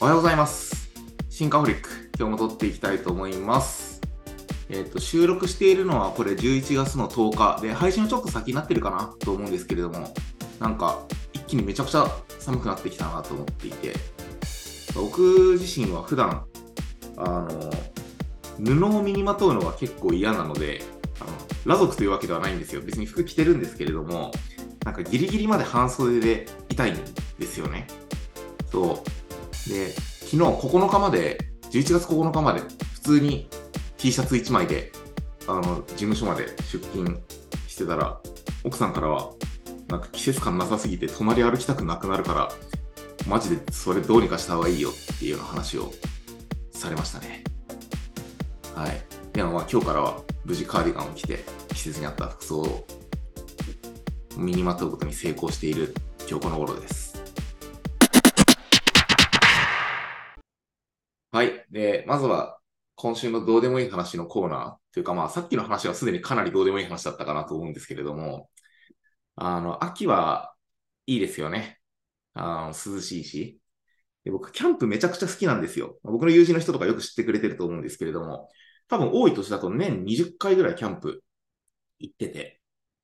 おはようございます。シンカホリック、今日も撮っていきたいと思います。えっ、と、収録しているのはこれ11月の10日で、配信はちょっと先になってるかなと思うんですけれども、なんか一気にめちゃくちゃ寒くなってきたなと思っていて、僕自身は普段、あの、布を身にまとうのが結構嫌なので、あの裸族というわけではないんですよ。別に服着てるんですけれども、なんかギリギリまで半袖でいたいんですよね。そう。で、昨日9日まで、11月9日まで普通に T シャツ1枚で、あの、事務所まで出勤してたら、奥さんからは、なんか季節感なさすぎて隣歩きたくなくなるから、マジでそれどうにかした方がいいよっていうような話をされましたね。はい。でもまあ今日からは無事カーディガンを着て季節に合った服装を身にまとうことに成功している今日この頃です。はい。で、まずは今週のどうでもいい話のコーナーというかまあさっきの話はすでにかなりどうでもいい話だったかなと思うんですけれども、あの、秋はいいですよね。あの涼しいし。で僕、キャンプめちゃくちゃ好きなんですよ。僕の友人の人とかよく知ってくれてると思うんですけれども、多分多い年だと年20回ぐらいキャンプ行ってて、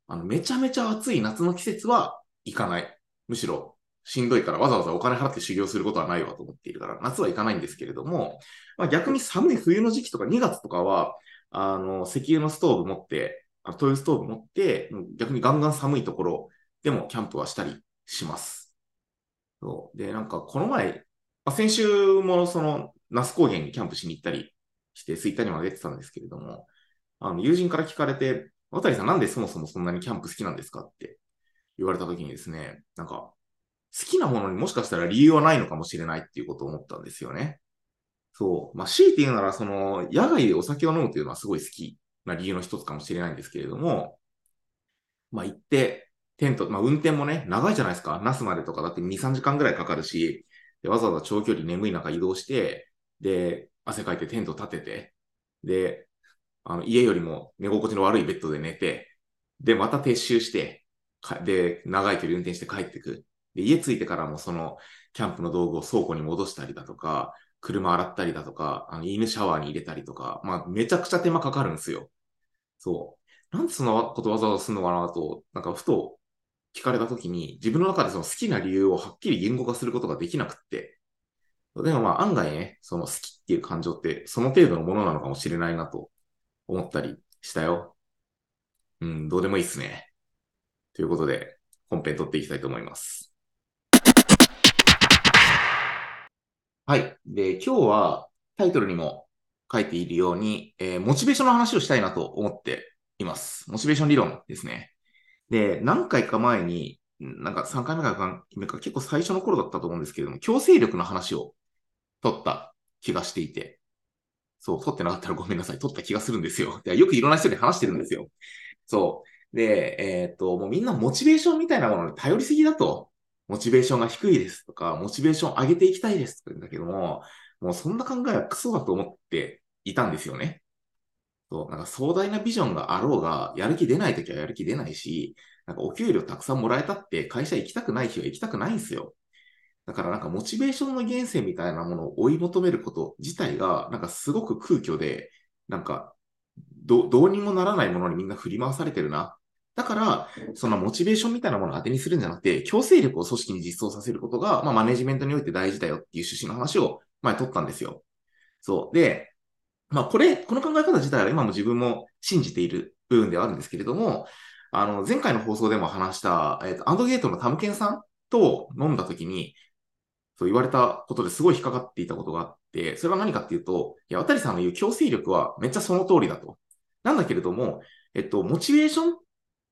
あの、めちゃめちゃ暑い夏の季節は行かない。むしろしんどいからわざわざお金払って修行することはないわと思っているから、夏は行かないんですけれども、まあ、逆に寒い冬の時期とか2月とかは、あの、石油のストーブ持って、あの灯油ストーブ持って、逆にガンガン寒いところでもキャンプはしたりします。そう。で、なんかこの前、まあ、先週もその、那須高原にキャンプしに行ったりして、ツイッターにも上げてたんですけれども、あの、友人から聞かれて、渡さんなんでそもそもそんなにキャンプ好きなんですかって言われた時にですね、なんか、好きなものにもしかしたら理由はないのかもしれないっていうことを思ったんですよね。そう。まあ、強いて言うなら、その、野外でお酒を飲むというのはすごい好きな理由の一つかもしれないんですけれども、まあ、行って、テント、まあ、運転もね、長いじゃないですか。那須までとかだって2、3時間ぐらいかかるし、でわざわざ長距離眠い中移動して、で、汗かいてテント立てて、で、あの、家よりも寝心地の悪いベッドで寝て、で、また撤収して、で、長い距離運転して帰ってく。家着いてからもその、キャンプの道具を倉庫に戻したりだとか、車洗ったりだとか、あの、犬シャワーに入れたりとか、まあ、めちゃくちゃ手間かかるんですよ。そう。なんでそんなことわざわざすんのかなと、なんかふと聞かれたときに、自分の中でその好きな理由をはっきり言語化することができなくって、でもまあ案外ね、その好きっていう感情ってその程度のものなのかもしれないなと思ったりしたよ。うん、どうでもいいっすね。ということで、本編撮っていきたいと思います。はい。で、今日はタイトルにも書いているように、えーモチベーションの話をしたいなと思っています。モチベーション理論ですね。で、何回か前に、なんか3回目か目か結構最初の頃だったと思うんですけれども、強制力の話を取った気がしていて、そう、取ってなかったらごめんなさい。取った気がするんですよ。よくいろんな人に話してるんですよ。そう。で、えーっと、もうみんなモチベーションみたいなものに頼りすぎだと。モチベーションが低いですとか、モチベーション上げていきたいですとか言うんだけども、もうそんな考えはクソだと思っていたんですよね。そう、なんか壮大なビジョンがあろうが、やる気出ないときはやる気出ないし、なんかお給料たくさんもらえたって会社行きたくない日は行きたくないんですよ。だからなんかモチベーションの源泉みたいなものを追い求めること自体が、なんかすごく空虚で、なんかどどうにもならないものにみんな振り回されてるな。だから、そのモチベーションみたいなものを当てにするんじゃなくて、強制力を組織に実装させることが、まあマネジメントにおいて大事だよっていう趣旨の話を前取ったんですよ。そう。で、まあこれ、この考え方自体は今も自分も信じている部分ではあるんですけれども、あの、前回の放送でも話した、えっ、と、アンドゲートのタムケンさんと飲んだ時に、そう言われたことですごい引っかかっていたことがあって、それは何かっていうと、いや、渡さんの言う強制力はめっちゃその通りだと。なんだけれども、えっと、モチベーション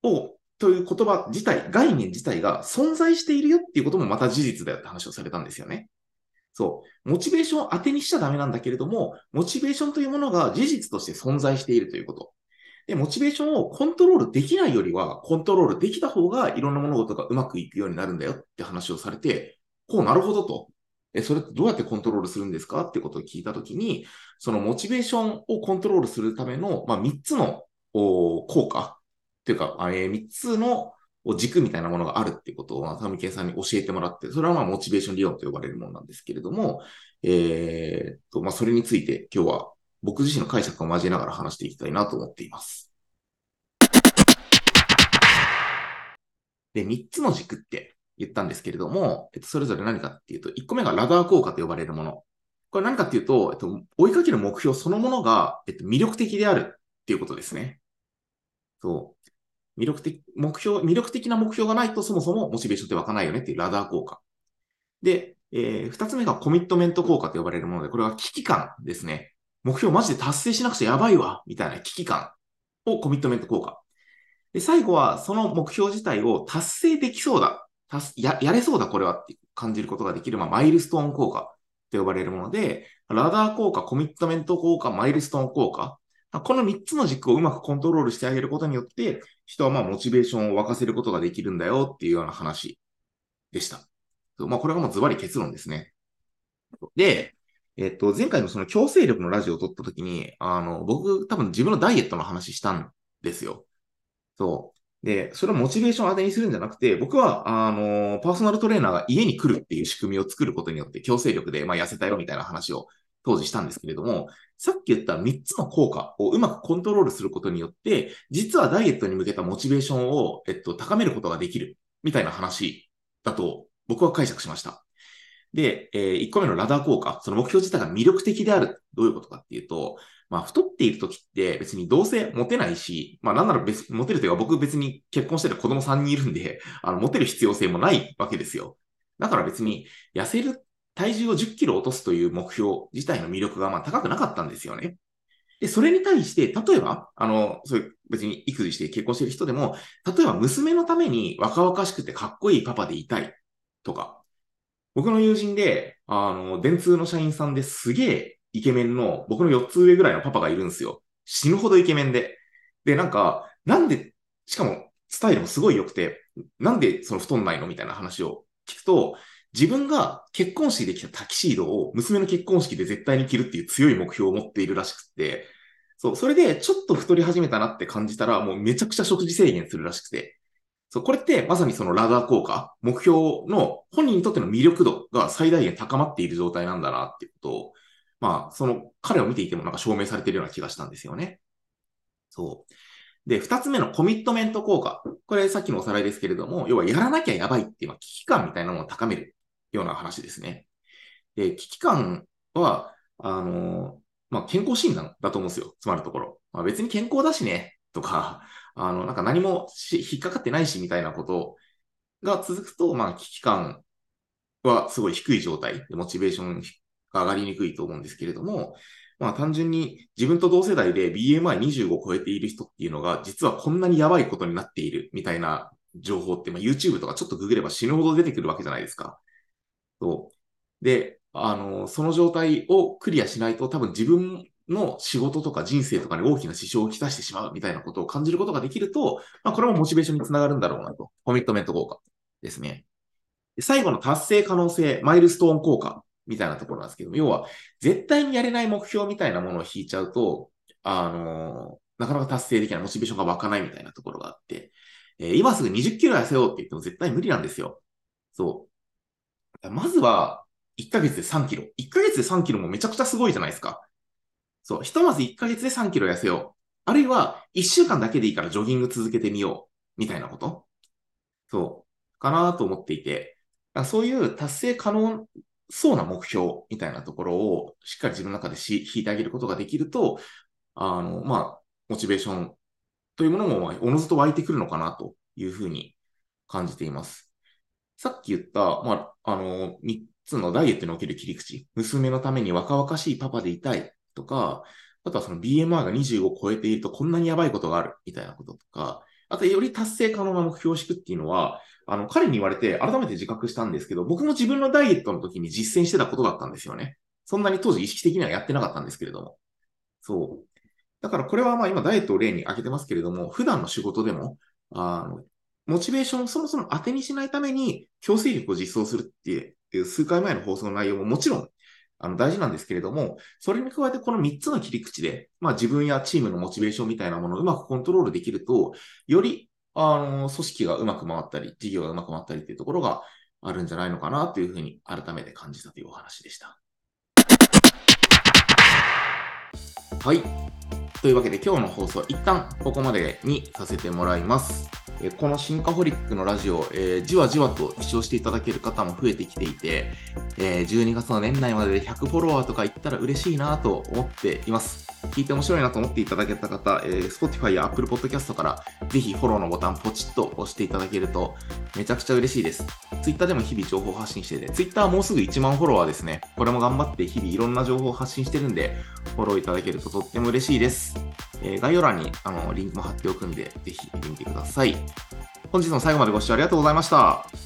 を、という言葉自体、概念自体が存在しているよっていうこともまた事実だよって話をされたんですよね。そう。モチベーションを当てにしちゃダメなんだけれども、モチベーションというものが事実として存在しているということ。で、モチベーションをコントロールできないよりは、コントロールできた方がいろんな物事がうまくいくようになるんだよって話をされて、こうなるほどと。え、それってどうやってコントロールするんですかってことを聞いたときに、そのモチベーションをコントロールするための、まあ、3つの効果っていうか、えー、3つの軸みたいなものがあるっていうことを、まあ、タミケンさんに教えてもらって、それはまあモチベーション理論と呼ばれるものなんですけれども、えー、と、まあ、それについて今日は僕自身の解釈を交えながら話していきたいなと思っています。で、3つの軸って言ったんですけれども、えっと、それぞれ何かっていうと、1個目がラダー効果と呼ばれるもの。これ何かっていうと、えっと、追いかける目標そのものが、えっと、魅力的であるっていうことですね。そう。魅力的、目標、魅力的な目標がないとそもそもモチベーションって湧かないよねっていうラダー効果。で、えー、二つ目がコミットメント効果と呼ばれるもので、これは危機感ですね。目標マジで達成しなくちゃやばいわ、みたいな危機感をコミットメント効果。で、最後はその目標自体を達成できそうだ、ややれそうだ、これはって感じることができる、まあ、マイルストーン効果と呼ばれるもので、ラダー効果、コミットメント効果、マイルストーン効果。この3つの軸をうまくコントロールしてあげることによって、人はまあモチベーションを沸かせることができるんだよっていうような話でした。まあ、これがもうズバリ結論ですね。で、えっと、前回のその強制力のラジオを撮った時に、あの、僕多分自分のダイエットの話したんですよ。そう。で、それをモチベーションを当てにするんじゃなくて、僕は、あの、パーソナルトレーナーが家に来るっていう仕組みを作ることによって強制力で、まあ、痩せたよみたいな話を当時したんですけれども、さっき言った3つの効果をうまくコントロールすることによって、実はダイエットに向けたモチベーションを、えっと、高めることができるみたいな話だと僕は解釈しました。で、えー、1個目のラダー効果、その目標自体が魅力的である。どういうことかっていうと、まあ、太っている時って別にどうせモテないし、まあ、なんなら別、モテるというか僕別に結婚してて子供3人いるんで、あの、モテる必要性もないわけですよ。だから別に痩せる、体重を10キロ落とすという目標自体の魅力がまあ高くなかったんですよね。で、それに対して、例えば、あの、そういう別に育児して結婚してる人でも、例えば娘のために若々しくてかっこいいパパでいたいとか、僕の友人で、あの、電通の社員さんですげえイケメンの、僕の4つ上ぐらいのパパがいるんですよ。死ぬほどイケメンで。で、なんか、なんで、しかも、スタイルもすごい良くて、なんでその太んないの？みたいな話を聞くと、自分が結婚式で着たタキシードを娘の結婚式で絶対に着るっていう強い目標を持っているらしくて、そう、それでちょっと太り始めたなって感じたら、もうめちゃくちゃ食事制限するらしくて、そう、これってまさにそのラダー効果、目標の本人にとっての魅力度が最大限高まっている状態なんだなっていうことを、まあ、その彼を見ていてもなんか証明されているような気がしたんですよね。そう。で、二つ目のコミットメント効果。これさっきのおさらいですけれども、要はやらなきゃやばいっていう、危機感みたいなものを高めるような話ですね。で、危機感は、あの、まあ、健康診断だと思うんですよ。つまるところ。まあ、別に健康だしね、とか、あの、なんか何も引っかかってないし、みたいなことが続くと、まあ、危機感はすごい低い状態で、モチベーションが上がりにくいと思うんですけれども、まあ単純に自分と同世代で BMI25 を超えている人っていうのが、実はこんなにやばいことになっているみたいな情報って、まあ、YouTube とかちょっとググれば死ぬほど出てくるわけじゃないですか。そう。で、あの、その状態をクリアしないと多分自分の仕事とか人生とかに大きな支障をきたしてしまうみたいなことを感じることができると、まあ、これもモチベーションにつながるんだろうなと。コミットメント効果ですね。最後の達成可能性、マイルストーン効果みたいなところなんですけども、要は、絶対にやれない目標みたいなものを引いちゃうと、あのなかなか達成できない、モチベーションが湧かないみたいなところがあって、えー、今すぐ20キロ痩せようって言っても絶対無理なんですよ。そう。まずは、1ヶ月で3キロ。1ヶ月で3キロもめちゃくちゃすごいじゃないですか。そう。ひとまず1ヶ月で3キロ痩せよう。あるいは、1週間だけでいいからジョギング続けてみよう。みたいなことそう。かなと思っていて。そういう達成可能そうな目標みたいなところをしっかり自分の中でし引いてあげることができると、あの、まあ、モチベーションというものも、おのずと湧いてくるのかなというふうに感じています。さっき言った、まあ、あの、3つのダイエットにおける切り口。娘のために若々しいパパでいたい。とか、あとはその BMR が25を超えているとこんなにやばいことがあるみたいなこととか、あとより達成可能な目標を敷くっていうのは、あの、彼に言われて改めて自覚したんですけど、僕も自分のダイエットの時に実践してたことだったんですよね。そんなに当時意識的にはやってなかったんですけれども。そう。だからこれはまあ今ダイエットを例に挙げてますけれども、普段の仕事でも、あの、モチベーションをそもそも当てにしないために強制力を実装するっていう数回前の放送の内容ももちろんあの大事なんですけれども、それに加えてこの3つの切り口で、まあ自分やチームのモチベーションみたいなものをうまくコントロールできると、よりあの、組織がうまく回ったり、事業がうまく回ったりっていうところがあるんじゃないのかなというふうに改めて感じたというお話でした。はい。というわけで今日の放送、一旦ここまでにさせてもらいます。このシンカホリックのラジオ、えー、じわじわと視聴していただける方も増えてきていて、えー、12月の年内までで100フォロワーとかいったら嬉しいなと思っています。聞いて面白いなと思っていただけた方、えー、Spotify や Apple Podcast からぜひフォローのボタンポチッと押していただけるとめちゃくちゃ嬉しいです。Twitter でも日々情報発信してて、Twitter はもうすぐ1万フォロワーですね。これも頑張って日々いろんな情報を発信してるんで、フォローいただけるととっても嬉しいです。え、概要欄にあのリンクも貼っておくんで、ぜひ見てみてください。本日も最後までご視聴ありがとうございました。